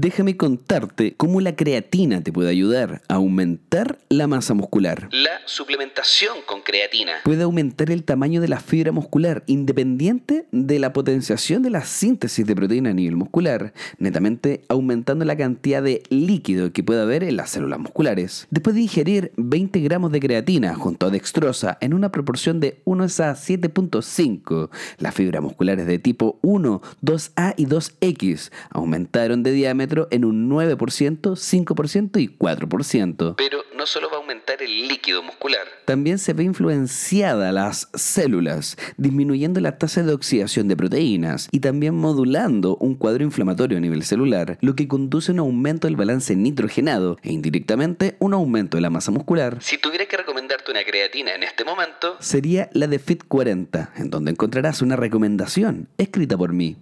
déjame contarte cómo la creatina te puede ayudar a aumentar la masa muscular. La suplementación con creatina. Puede aumentar el tamaño de la fibra muscular independiente de la potenciación de la síntesis de proteína a nivel muscular, netamente aumentando la cantidad de líquido que puede haber en las células musculares. Después de ingerir 20 gramos de creatina junto a dextrosa en una proporción de 1 a 7.5, las fibras musculares de tipo 1, 2A y 2X aumentaron de diámetro en un 9%, 5% y 4%. Pero no solo va a aumentar el líquido muscular. También se ve influenciada las células, disminuyendo la tasa de oxidación de proteínas y también modulando un cuadro inflamatorio a nivel celular, lo que conduce a un aumento del balance nitrogenado e indirectamente un aumento de la masa muscular. Si tuviera que recomendarte una creatina en este momento, sería la de Fit 40, en donde encontrarás una recomendación escrita por mí.